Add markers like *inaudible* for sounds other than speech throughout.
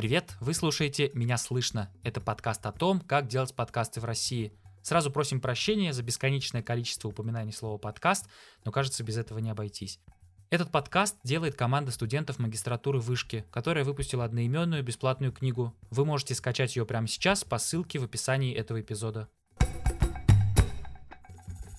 Привет, вы слушаете «Меня слышно». Это подкаст о том, как делать подкасты в России. Сразу просим прощения за бесконечное количество упоминаний слова «подкаст», но кажется, без этого не обойтись. Этот подкаст делает команда студентов магистратуры Вышки, которая выпустила одноименную бесплатную книгу. Вы можете скачать ее прямо сейчас по ссылке в описании этого эпизода.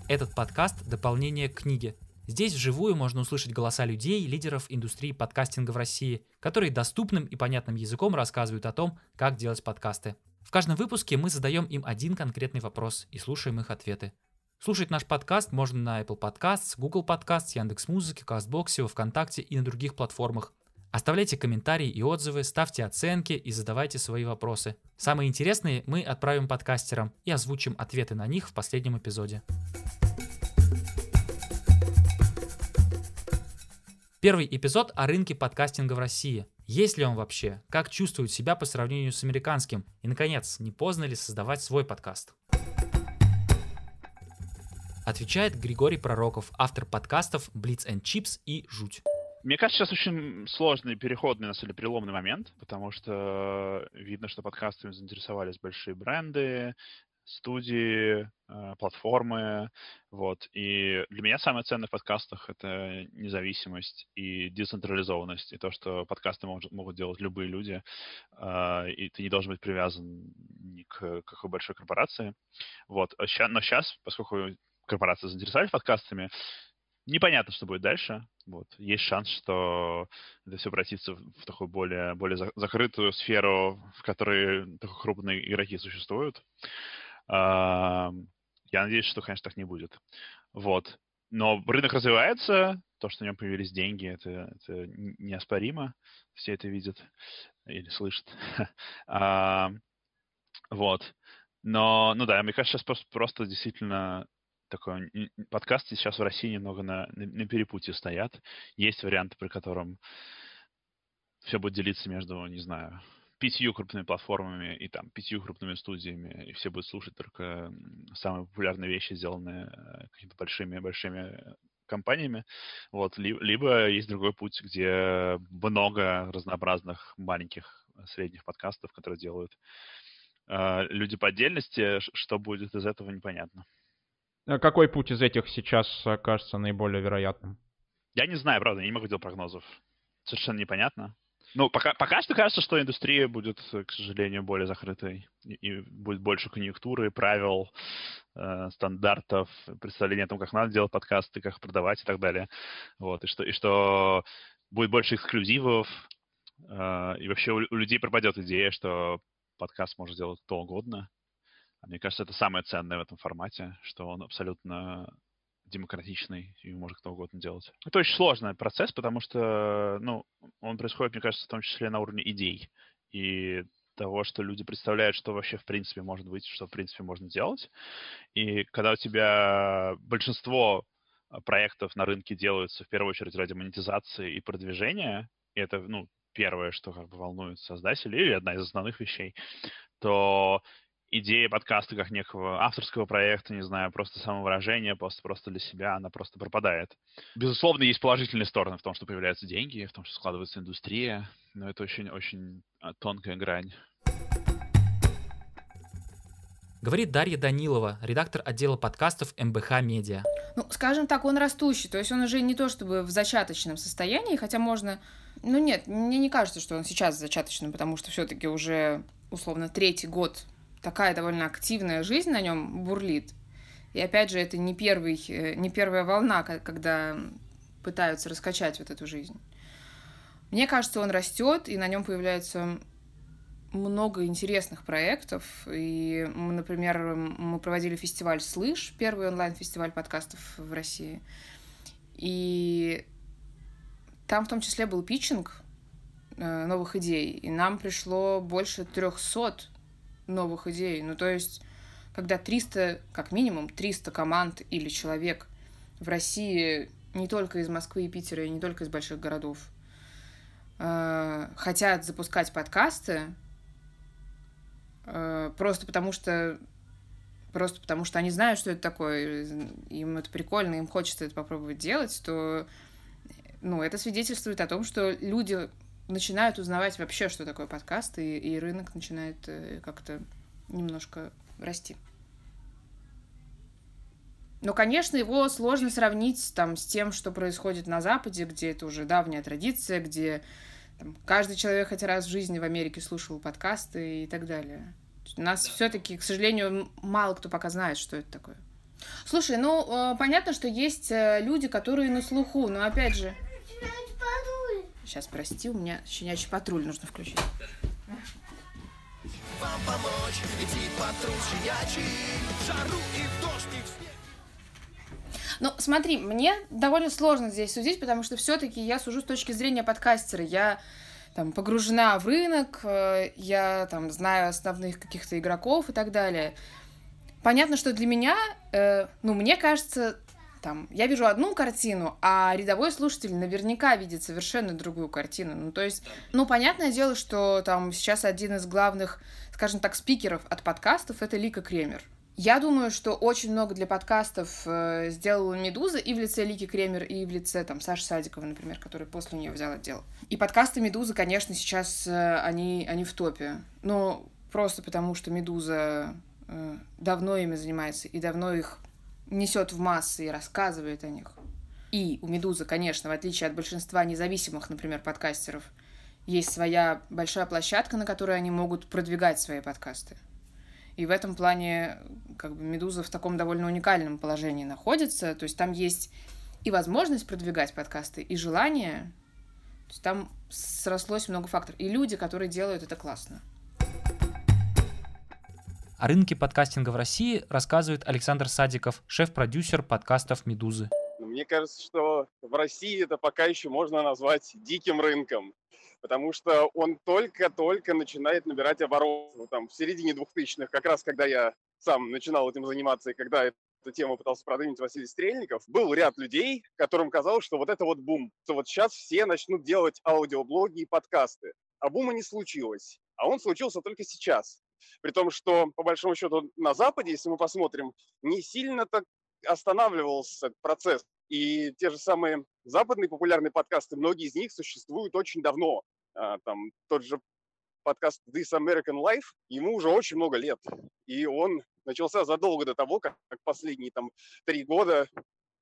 Этот подкаст – дополнение к книге. Здесь вживую можно услышать голоса людей, лидеров индустрии подкастинга в России, которые доступным и понятным языком рассказывают о том, как делать подкасты. В каждом выпуске мы задаем им один конкретный вопрос и слушаем их ответы. Слушать наш подкаст можно на Apple Podcasts, Google Podcasts, Яндекс.Музыке, Кастбоксе, ВКонтакте и на других платформах. Оставляйте комментарии и отзывы, ставьте оценки и задавайте свои вопросы. Самые интересные мы отправим подкастерам и озвучим ответы на них в последнем эпизоде. Первый эпизод о рынке подкастинга в России. Есть ли он вообще? Как чувствует себя по сравнению с американским? И, наконец, не поздно ли создавать свой подкаст? Отвечает Григорий Пророков, автор подкастов Blitz and Chips и Жуть. Мне кажется, сейчас очень сложный переходный, на самом деле, переломный момент, потому что видно, что подкастами заинтересовались большие бренды, студии, э, платформы, вот. И для меня самое ценное в подкастах — это независимость и децентрализованность, и то, что подкасты может, могут делать любые люди, э, и ты не должен быть привязан ни к какой большой корпорации. Вот. А но сейчас, поскольку корпорации заинтересовались подкастами, непонятно, что будет дальше. Вот. Есть шанс, что это все обратится в такую более, более закрытую сферу, в которой только крупные игроки существуют. Я надеюсь, что, конечно, так не будет. Вот. Но рынок развивается, то, что на нем появились деньги, это, это неоспоримо. Все это видят или слышат. *laughs* вот. Но, ну да, мне кажется, сейчас просто, действительно такой подкасты сейчас в России немного на, на, на перепутье стоят. Есть варианты, при котором все будет делиться между, не знаю, пятью крупными платформами и там пятью крупными студиями, и все будут слушать только самые популярные вещи, сделанные э, какими-то большими-большими компаниями. Вот. Либо есть другой путь, где много разнообразных маленьких э, средних подкастов, которые делают э, люди по отдельности. Что будет из этого, непонятно. А какой путь из этих сейчас кажется наиболее вероятным? Я не знаю, правда, я не могу делать прогнозов. Совершенно непонятно. Ну, пока, пока что кажется, что индустрия будет, к сожалению, более закрытой. И, и будет больше конъюнктуры, правил, э, стандартов, представления о том, как надо делать подкасты, как продавать и так далее. Вот. И что, и что будет больше эксклюзивов. Э, и вообще у, у людей пропадет идея, что подкаст может делать кто угодно. А мне кажется, это самое ценное в этом формате, что он абсолютно демократичный, и может кто угодно делать. Это очень сложный процесс, потому что, ну, он происходит, мне кажется, в том числе на уровне идей и того, что люди представляют, что вообще в принципе может быть, что в принципе можно делать. И когда у тебя большинство а, проектов на рынке делаются в первую очередь ради монетизации и продвижения, и это, ну, первое, что как бы волнует создателей, или одна из основных вещей, то идея подкаста как некого авторского проекта, не знаю, просто самовыражения, просто, просто для себя, она просто пропадает. Безусловно, есть положительные стороны в том, что появляются деньги, в том, что складывается индустрия, но это очень-очень а, тонкая грань. Говорит Дарья Данилова, редактор отдела подкастов МБХ Медиа. Ну, скажем так, он растущий, то есть он уже не то чтобы в зачаточном состоянии, хотя можно... Ну нет, мне не кажется, что он сейчас в зачаточном, потому что все-таки уже условно третий год такая довольно активная жизнь на нем бурлит. И опять же, это не, первый, э, не первая волна, когда пытаются раскачать вот эту жизнь. Мне кажется, он растет, и на нем появляется много интересных проектов. И, например, мы проводили фестиваль «Слышь», первый онлайн-фестиваль подкастов в России. И там в том числе был питчинг э, новых идей. И нам пришло больше трехсот новых идей. Ну, то есть, когда 300, как минимум 300 команд или человек в России, не только из Москвы и Питера, и не только из больших городов, э, хотят запускать подкасты, э, просто потому что просто потому что они знают, что это такое, им это прикольно, им хочется это попробовать делать, то ну, это свидетельствует о том, что люди начинают узнавать вообще, что такое подкаст, и, и рынок начинает э, как-то немножко расти. Но, конечно, его сложно сравнить там, с тем, что происходит на Западе, где это уже давняя традиция, где там, каждый человек хоть раз в жизни в Америке слушал подкасты и так далее. У нас да. все-таки, к сожалению, мало кто пока знает, что это такое. Слушай, ну, э, понятно, что есть э, люди, которые на слуху, но опять же... Сейчас, прости, у меня щенячий патруль нужно включить. Вам помочь, идти патруль щенячий, в жару и в дождь, и в снег. Ну, смотри, мне довольно сложно здесь судить, потому что все-таки я сужу с точки зрения подкастера. Я там погружена в рынок, э, я там знаю основных каких-то игроков и так далее. Понятно, что для меня, э, ну, мне кажется, там, я вижу одну картину, а рядовой слушатель наверняка видит совершенно другую картину. Ну, то есть, ну, понятное дело, что там сейчас один из главных, скажем так, спикеров от подкастов — это Лика Кремер. Я думаю, что очень много для подкастов э, сделала Медуза и в лице Лики Кремер, и в лице там Саши Садикова, например, который после нее взял отдел. И подкасты Медузы, конечно, сейчас э, они, они в топе. Но просто потому, что Медуза э, давно ими занимается и давно их несет в массы и рассказывает о них. И у Медузы, конечно, в отличие от большинства независимых, например, подкастеров, есть своя большая площадка, на которой они могут продвигать свои подкасты. И в этом плане как бы Медуза в таком довольно уникальном положении находится. То есть там есть и возможность продвигать подкасты, и желание. То есть там срослось много факторов. И люди, которые делают это классно. О рынке подкастинга в России рассказывает Александр Садиков, шеф-продюсер подкастов «Медузы». Мне кажется, что в России это пока еще можно назвать диким рынком потому что он только-только начинает набирать обороты. Ну, там, в середине 2000-х, как раз когда я сам начинал этим заниматься, и когда эту тему пытался продвинуть Василий Стрельников, был ряд людей, которым казалось, что вот это вот бум, что вот сейчас все начнут делать аудиоблоги и подкасты. А бума не случилось. А он случился только сейчас. При том, что, по большому счету, на Западе, если мы посмотрим, не сильно так останавливался процесс. И те же самые западные популярные подкасты, многие из них существуют очень давно. А, там тот же подкаст This American Life, ему уже очень много лет. И он начался задолго до того, как, как последние там три года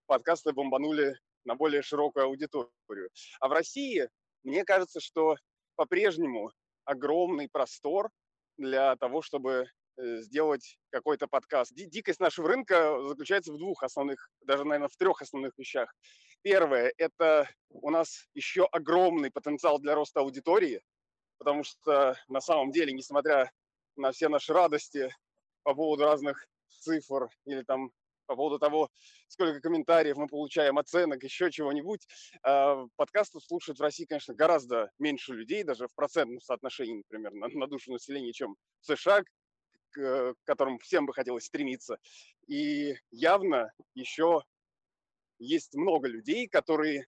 подкасты бомбанули на более широкую аудиторию. А в России, мне кажется, что по-прежнему огромный простор для того, чтобы э, сделать какой-то подкаст. Дикость нашего рынка заключается в двух основных, даже, наверное, в трех основных вещах. Первое – это у нас еще огромный потенциал для роста аудитории, потому что на самом деле, несмотря на все наши радости по поводу разных цифр или там по поводу того, сколько комментариев мы получаем, оценок, еще чего-нибудь, а, подкасты слушают в России, конечно, гораздо меньше людей, даже в процентном соотношении, например, на, на душу населения, чем в США, к которым всем бы хотелось стремиться. И явно еще есть много людей, которые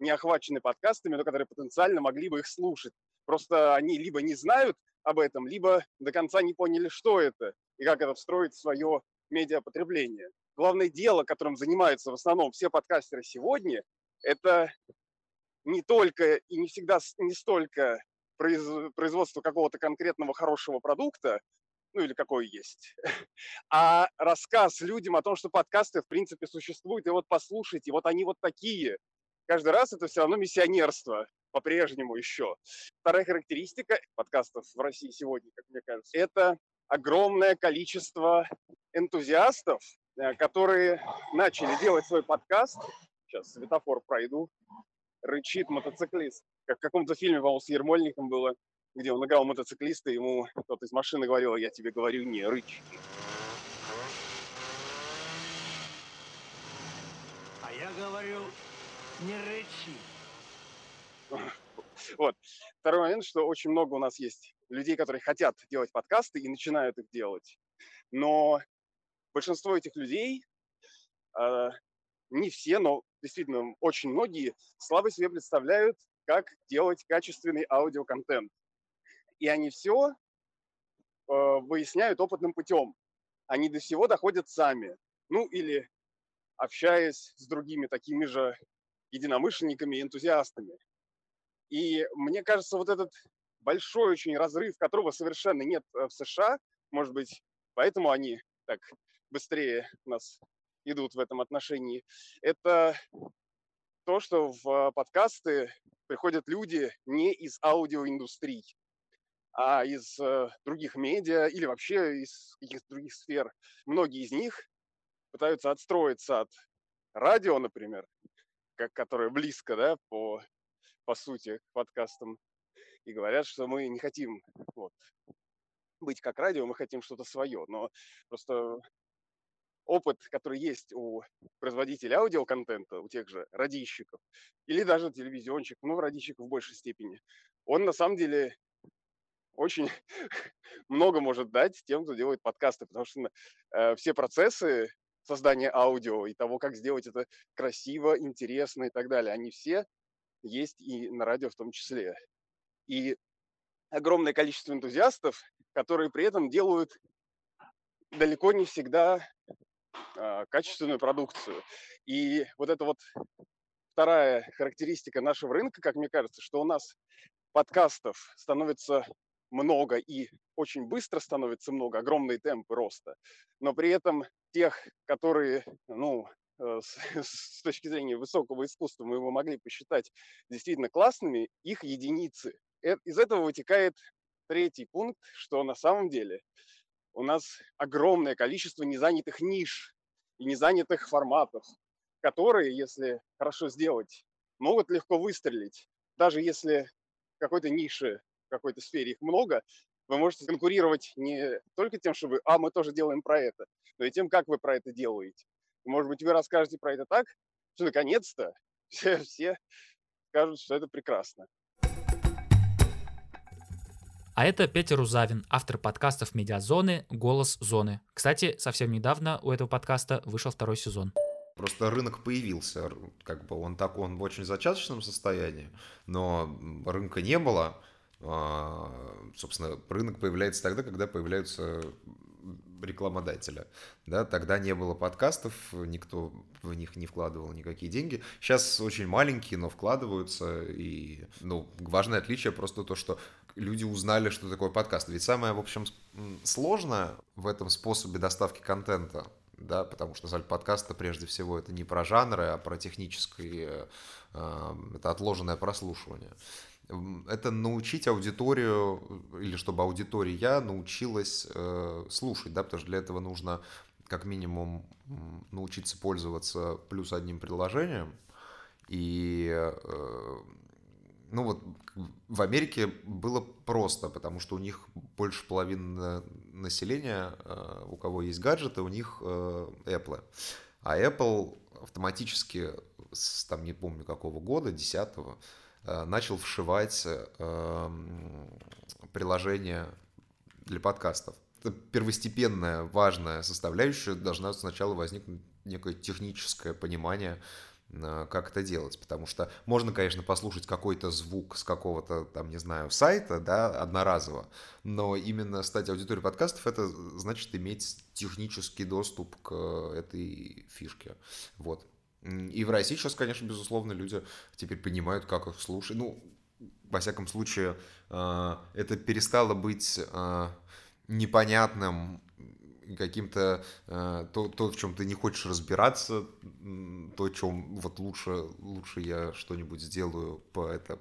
не охвачены подкастами, но которые потенциально могли бы их слушать. Просто они либо не знают об этом, либо до конца не поняли, что это и как это встроить в свое медиапотребление. Главное дело, которым занимаются в основном все подкастеры сегодня, это не только и не всегда не столько производство какого-то конкретного хорошего продукта, ну или какой есть, *laughs* а рассказ людям о том, что подкасты в принципе существуют, и вот послушайте, вот они вот такие. Каждый раз это все равно миссионерство по-прежнему еще. Вторая характеристика подкастов в России сегодня, как мне кажется, это огромное количество энтузиастов, которые начали делать свой подкаст. Сейчас светофор пройду. Рычит мотоциклист. Как в каком-то фильме, по-моему, с Ермольником было где он играл мотоциклиста, ему кто-то из машины говорил, я тебе говорю, не рычь. А я говорю, не рычи. Вот. Второй момент, что очень много у нас есть людей, которые хотят делать подкасты и начинают их делать. Но большинство этих людей, э, не все, но действительно очень многие, слабо себе представляют, как делать качественный аудиоконтент и они все э, выясняют опытным путем. Они до всего доходят сами. Ну или общаясь с другими такими же единомышленниками энтузиастами. И мне кажется, вот этот большой очень разрыв, которого совершенно нет э, в США, может быть, поэтому они так быстрее нас идут в этом отношении, это то, что в подкасты приходят люди не из аудиоиндустрии, а из э, других медиа или вообще из каких-то других сфер. Многие из них пытаются отстроиться от радио, например, как, которое близко, да, по, по сути, к подкастам, и говорят, что мы не хотим вот, быть как радио, мы хотим что-то свое. Но просто опыт, который есть у производителей аудиоконтента, у тех же радищиков, или даже телевизионщиков, ну, радищиков в большей степени, он на самом деле очень *laughs* много может дать тем, кто делает подкасты, потому что э, все процессы создания аудио и того, как сделать это красиво, интересно и так далее, они все есть и на радио в том числе. И огромное количество энтузиастов, которые при этом делают далеко не всегда качественную продукцию. И вот это вот вторая характеристика нашего рынка, как мне кажется, что у нас подкастов становится много и очень быстро становится много, огромные темпы роста, но при этом тех, которые, ну, э, с, *laughs* с точки зрения высокого искусства мы его могли посчитать действительно классными, их единицы. Э, из этого вытекает третий пункт, что на самом деле у нас огромное количество незанятых ниш и незанятых форматов, которые, если хорошо сделать, могут легко выстрелить. Даже если какой-то нише, в какой-то сфере их много, вы можете конкурировать не только тем, чтобы, а, мы тоже делаем про это, но и тем, как вы про это делаете. Может быть, вы расскажете про это так, что наконец-то *laughs* все, все скажут, что это прекрасно. А это Петя Рузавин, автор подкастов «Медиазоны», «Голос зоны». Кстати, совсем недавно у этого подкаста вышел второй сезон. Просто рынок появился, как бы он так, он в очень зачаточном состоянии, но рынка не было. А, собственно, рынок появляется тогда, когда появляются рекламодателя. Да, тогда не было подкастов, никто в них не вкладывал никакие деньги. Сейчас очень маленькие, но вкладываются. И ну, важное отличие просто то, что люди узнали, что такое подкаст. Ведь самое, в общем, сложное в этом способе доставки контента, да, потому что, на подкаст прежде всего это не про жанры, а про техническое, э, это отложенное прослушивание. Это научить аудиторию, или чтобы аудитория научилась э, слушать, да, потому что для этого нужно как минимум научиться пользоваться плюс одним приложением, и э, ну вот в Америке было просто, потому что у них больше половины населения, э, у кого есть гаджеты, у них э, Apple. А Apple автоматически, с, там не помню какого года, 10-го, э, начал вшивать приложение для подкастов. Это первостепенная важная составляющая должна сначала возникнуть некое техническое понимание как это делать, потому что можно, конечно, послушать какой-то звук с какого-то, там, не знаю, сайта, да, одноразово, но именно стать аудиторией подкастов, это значит иметь технический доступ к этой фишке, вот. И в России сейчас, конечно, безусловно, люди теперь понимают, как их слушать, ну, во всяком случае, а, это перестало быть а, непонятным каким-то э, то, то, в чем ты не хочешь разбираться, то, чем вот лучше, лучше я что-нибудь сделаю по, это,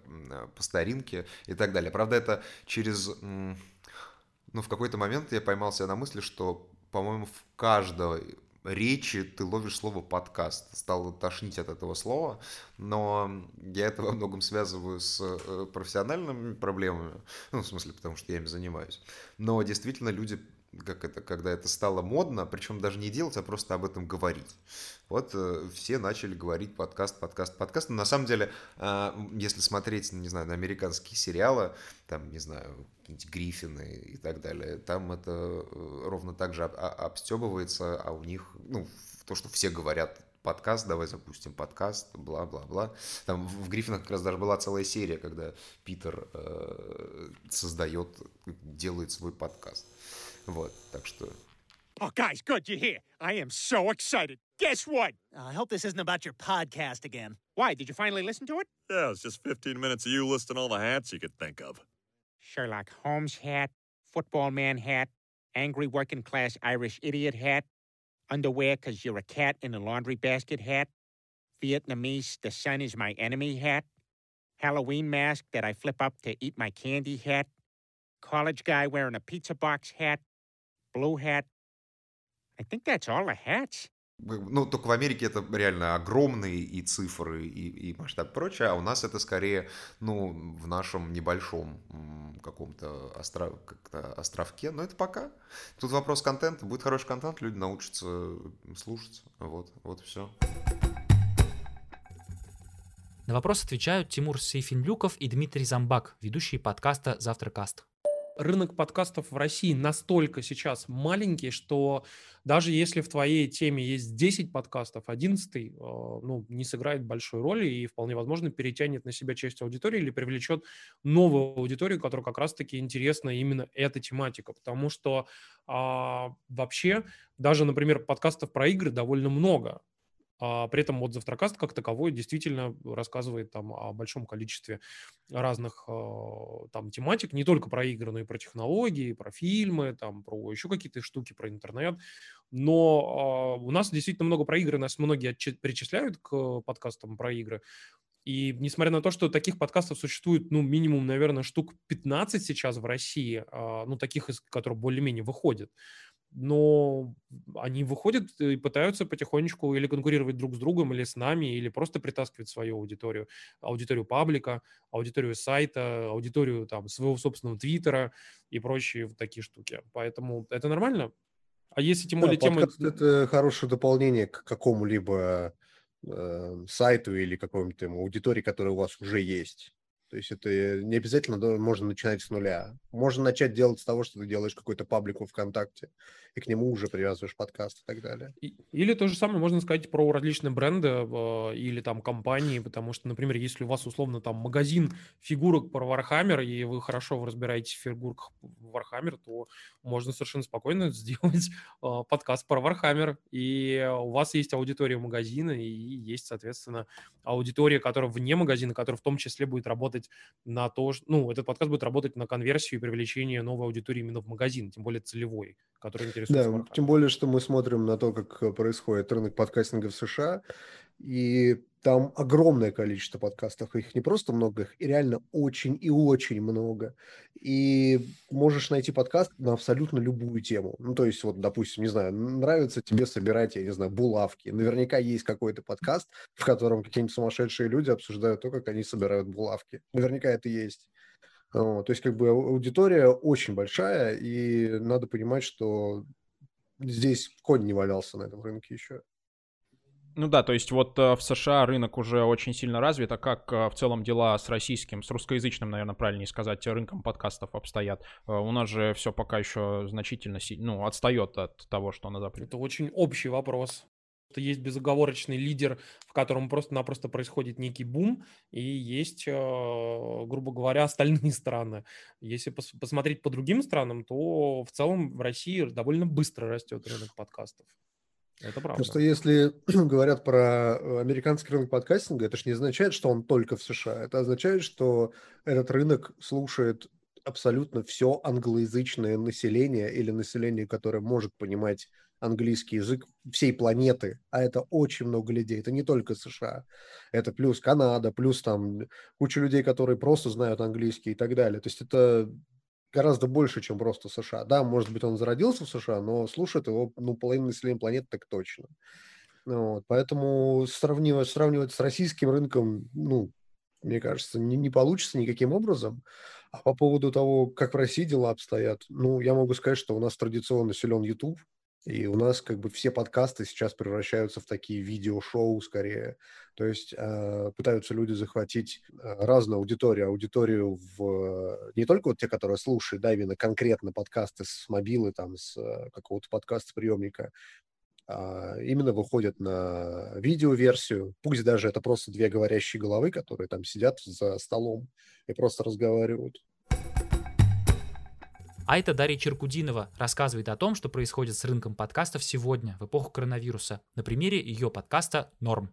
по старинке и так далее. Правда, это через... Ну, в какой-то момент я поймался на мысли, что, по-моему, в каждой речи ты ловишь слово подкаст. Стало тошнить от этого слова, но я это во многом связываю с э, профессиональными проблемами, ну, в смысле, потому что я ими занимаюсь. Но действительно люди как это, когда это стало модно, причем даже не делать, а просто об этом говорить. Вот э, все начали говорить подкаст, подкаст, подкаст. Но на самом деле, э, если смотреть, не знаю, на американские сериалы, там, не знаю, Гриффины и так далее, там это э, ровно так же об, обстебывается, а у них, ну, то, что все говорят подкаст, давай запустим подкаст, бла-бла-бла. Там в Гриффинах как раз даже была целая серия, когда Питер э, создает, делает свой подкаст. Вот, так что Oh, guys, good, you're here. I am so excited. Guess what? Uh, I hope this isn't about your podcast again. Why, did you finally listen to it? Yeah, it's just 15 minutes of you listing all the hats you could think of. Sherlock Holmes hat, football man hat, angry working class Irish idiot hat, underwear because you're a cat in a laundry basket hat, Vietnamese, the sun is my enemy hat, Halloween mask that I flip up to eat my candy hat, college guy wearing a pizza box hat, blue hat. I think that's all the hats. Ну, только в Америке это реально огромные и цифры, и, и масштаб и прочее, а у нас это скорее, ну, в нашем небольшом каком-то остров, как островке, но это пока. Тут вопрос контента, будет хороший контент, люди научатся слушать, вот, вот все. На вопрос отвечают Тимур Сейфинлюков и Дмитрий Замбак, ведущие подкаста «Завтракаст» рынок подкастов в России настолько сейчас маленький, что даже если в твоей теме есть 10 подкастов, 11 э, ну, не сыграет большой роли и вполне возможно перетянет на себя часть аудитории или привлечет новую аудиторию, которая как раз-таки интересна именно эта тематика. Потому что а, вообще даже, например, подкастов про игры довольно много. А при этом вот Завтракаст как таковой действительно рассказывает там о большом количестве разных э, там тематик, не только про игры, но и про технологии, про фильмы, там про еще какие-то штуки, про интернет. Но э, у нас действительно много про игры, нас многие причисляют к подкастам про игры. И несмотря на то, что таких подкастов существует, ну, минимум, наверное, штук 15 сейчас в России, э, ну, таких, из которые более-менее выходят, но они выходят и пытаются потихонечку или конкурировать друг с другом, или с нами, или просто притаскивать свою аудиторию, аудиторию паблика, аудиторию сайта, аудиторию там своего собственного твиттера и прочие такие штуки. Поэтому это нормально. А если тем более да, тема... Это хорошее дополнение к какому-либо э, сайту или какому-то аудитории, которая у вас уже есть. То есть это не обязательно можно начинать с нуля. Можно начать делать с того, что ты делаешь какой-то паблик ВКонтакте, и к нему уже привязываешь подкаст и так далее. Или то же самое можно сказать про различные бренды э, или там компании, потому что, например, если у вас условно там магазин фигурок про Warhammer, и вы хорошо разбираетесь в фигурках Warhammer, то можно совершенно спокойно *laughs* сделать э, подкаст про Warhammer, и у вас есть аудитория магазина, и есть, соответственно, аудитория, которая вне магазина, которая в том числе будет работать работать на то, ну, этот подкаст будет работать на конверсию и привлечение новой аудитории именно в магазин, тем более целевой, который интересуется. Да, тем более, что мы смотрим на то, как происходит рынок подкастинга в США, и там огромное количество подкастов, их не просто много, их реально очень и очень много. И можешь найти подкаст на абсолютно любую тему. Ну, то есть, вот, допустим, не знаю, нравится тебе собирать, я не знаю, булавки. Наверняка есть какой-то подкаст, в котором какие-нибудь сумасшедшие люди обсуждают то, как они собирают булавки. Наверняка это есть. То есть, как бы аудитория очень большая, и надо понимать, что здесь конь не валялся на этом рынке еще. Ну да, то есть вот э, в США рынок уже очень сильно развит, а как э, в целом дела с российским, с русскоязычным, наверное, правильнее сказать, рынком подкастов обстоят? Э, у нас же все пока еще значительно ну, отстает от того, что на Западе. Это очень общий вопрос. Что есть безоговорочный лидер, в котором просто-напросто происходит некий бум, и есть, грубо говоря, *laughs* остальные страны. Если посмотреть по другим странам, то в целом в России довольно быстро растет рынок подкастов. Это правда. Просто если *clears throat* говорят про э, американский рынок подкастинга, это же не означает, что он только в США. Это означает, что этот рынок слушает абсолютно все англоязычное население или население, которое может понимать английский язык всей планеты, а это очень много людей, это не только США, это плюс Канада, плюс там куча людей, которые просто знают английский и так далее. То есть это гораздо больше, чем просто США. Да, может быть, он зародился в США, но слушает его, ну, половина населения планеты так точно. Вот, поэтому сравнивать, сравнивать с российским рынком, ну, мне кажется, не, не получится никаким образом. А по поводу того, как в России дела обстоят, ну, я могу сказать, что у нас традиционно силен YouTube, и у нас как бы все подкасты сейчас превращаются в такие видеошоу скорее. То есть э, пытаются люди захватить э, разную аудиторию. Аудиторию в... Не только вот те, которые слушают, да, именно конкретно подкасты с мобилы, там, с э, какого-то подкаста-приемника, а именно выходят на видеоверсию. Пусть даже это просто две говорящие головы, которые там сидят за столом и просто разговаривают. А это Дарья Черкудинова рассказывает о том, что происходит с рынком подкастов сегодня, в эпоху коронавируса, на примере ее подкаста «Норм».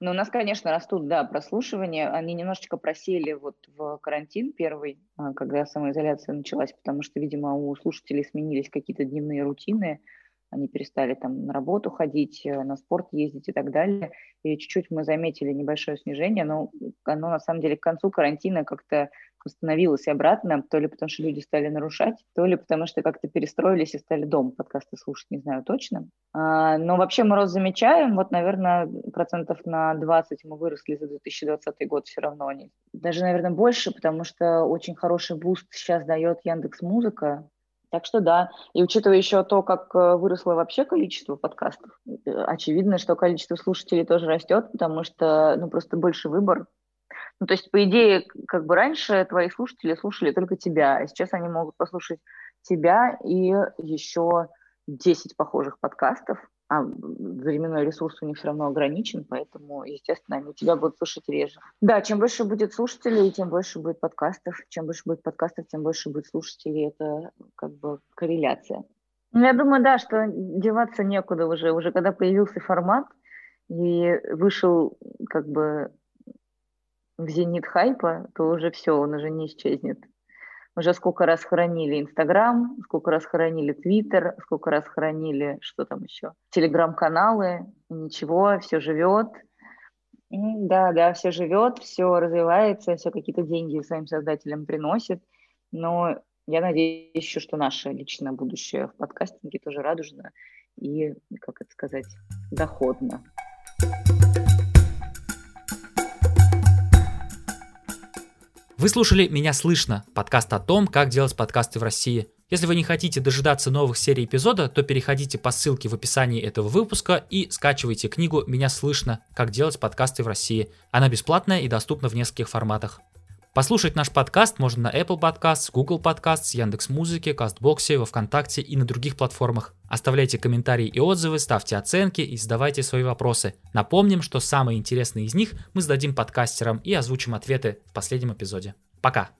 Ну, у нас, конечно, растут, да, прослушивания. Они немножечко просели вот в карантин первый, а, когда самоизоляция началась, потому что, видимо, у слушателей сменились какие-то дневные рутины, они перестали там на работу ходить, э, на спорт ездить и так далее. И чуть-чуть мы заметили небольшое снижение, но оно на самом деле к концу карантина как-то восстановилось обратно, то ли потому что люди стали нарушать, то ли потому что как-то перестроились и стали дома подкасты слушать, не знаю точно. А, но вообще мы рост замечаем, вот, наверное, процентов на 20 мы выросли за 2020 год все равно. Они. Даже, наверное, больше, потому что очень хороший boost сейчас дает Яндекс Музыка, так что да, и учитывая еще то, как э, выросло вообще количество подкастов, э, очевидно, что количество слушателей тоже растет, потому что ну, просто больше выбор. Ну, то есть, по идее, как бы раньше твои слушатели слушали только тебя, а сейчас они могут послушать тебя и еще 10 похожих подкастов, а временной ресурс у них все равно ограничен, поэтому, естественно, они тебя будут слушать реже. Да, чем больше будет слушателей, тем больше будет подкастов. Чем больше будет подкастов, тем больше будет слушателей. Это как бы корреляция. Ну, я думаю, да, что деваться некуда уже. Уже когда появился формат и вышел как бы в зенит хайпа, то уже все, он уже не исчезнет. Уже сколько раз хоронили Инстаграм, сколько раз хоронили Твиттер, сколько раз хоронили, что там еще, Телеграм-каналы, ничего, все живет. Да, да, все живет, все развивается, все какие-то деньги своим создателям приносит. Но я надеюсь еще, что наше личное будущее в подкастинге тоже радужно и, как это сказать, доходно. Вы слушали «Меня слышно» – подкаст о том, как делать подкасты в России. Если вы не хотите дожидаться новых серий эпизода, то переходите по ссылке в описании этого выпуска и скачивайте книгу «Меня слышно. Как делать подкасты в России». Она бесплатная и доступна в нескольких форматах. Послушать наш подкаст можно на Apple Podcasts, Google Podcasts, Яндекс.Музыке, Кастбоксе, во Вконтакте и на других платформах. Оставляйте комментарии и отзывы, ставьте оценки и задавайте свои вопросы. Напомним, что самые интересные из них мы зададим подкастерам и озвучим ответы в последнем эпизоде. Пока!